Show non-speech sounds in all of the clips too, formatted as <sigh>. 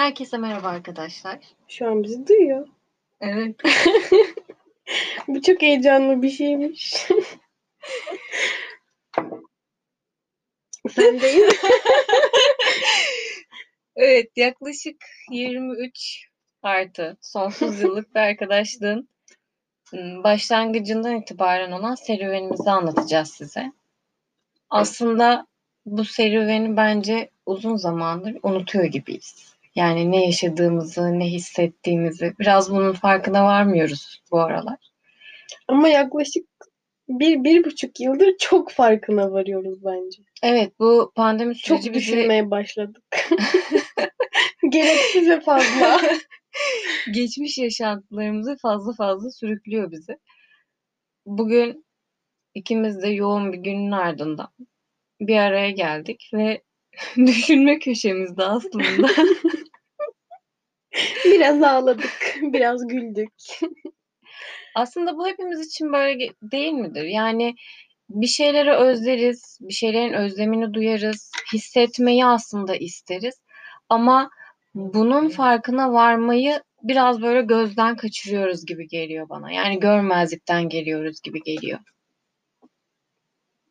Herkese merhaba arkadaşlar. Şu an bizi duyuyor. Evet. <laughs> Bu çok heyecanlı bir şeymiş. Sen değil mi? evet yaklaşık 23 artı sonsuz <laughs> yıllık bir arkadaşlığın başlangıcından itibaren olan serüvenimizi anlatacağız size. Aslında bu serüveni bence uzun zamandır unutuyor gibiyiz. Yani ne yaşadığımızı, ne hissettiğimizi biraz bunun farkına varmıyoruz bu aralar. Ama yaklaşık bir, bir buçuk yıldır çok farkına varıyoruz bence. Evet bu pandemi Çok süreci bizi düşünmeye başladık. <laughs> Gereksiz ve fazla. <laughs> geçmiş yaşantılarımızı fazla fazla sürüklüyor bizi. Bugün ikimiz de yoğun bir günün ardından bir araya geldik ve <laughs> düşünme köşemizde aslında <laughs> Biraz ağladık, biraz güldük. aslında bu hepimiz için böyle değil midir? Yani bir şeyleri özleriz, bir şeylerin özlemini duyarız, hissetmeyi aslında isteriz ama bunun farkına varmayı biraz böyle gözden kaçırıyoruz gibi geliyor bana. Yani görmezlikten geliyoruz gibi geliyor.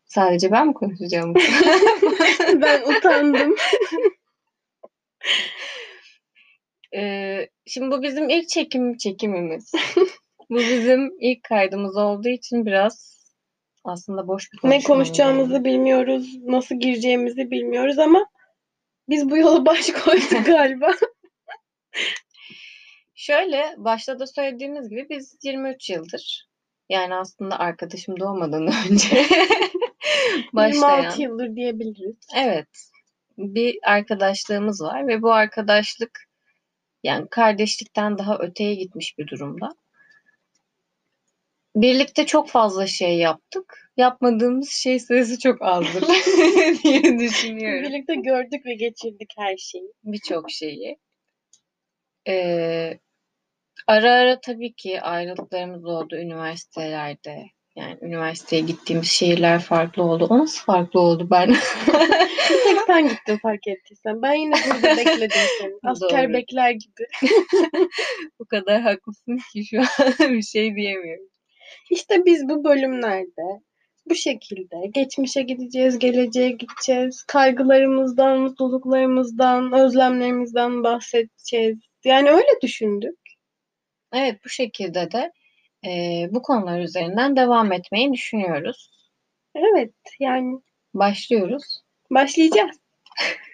Sadece ben mi konuşacağım? <laughs> Ben utandım. <laughs> Ee, şimdi bu bizim ilk çekim çekimimiz. bu bizim ilk kaydımız olduğu için biraz aslında boş bir Ne konuşacağımızı oldu. bilmiyoruz, nasıl gireceğimizi bilmiyoruz ama biz bu yola baş koyduk <laughs> galiba. Şöyle başta da söylediğimiz gibi biz 23 yıldır yani aslında arkadaşım doğmadan önce <laughs> başlayan 26 yıldır diyebiliriz. evet bir arkadaşlığımız var ve bu arkadaşlık yani kardeşlikten daha öteye gitmiş bir durumda. Birlikte çok fazla şey yaptık. Yapmadığımız şey sayısı çok azdır <laughs> diye düşünüyorum. Birlikte gördük ve geçirdik her şeyi. Birçok şeyi. Ee, ara ara tabii ki ayrılıklarımız oldu üniversitelerde. Yani üniversiteye gittiğimiz şehirler farklı oldu. O nasıl farklı oldu ben? <laughs> Tek sen gittin fark ettiysen. Ben yine burada <laughs> bekledim seni. Asker Doğru. bekler gibi. <laughs> Bu kadar haklısın ki şu an bir şey diyemiyorum. İşte biz bu bölümlerde bu şekilde geçmişe gideceğiz, geleceğe gideceğiz. Kaygılarımızdan, mutluluklarımızdan, özlemlerimizden bahsedeceğiz. Yani öyle düşündük. Evet bu şekilde de e, bu konular üzerinden devam etmeyi düşünüyoruz. Evet yani Başlıyoruz. başlayacağız. <laughs>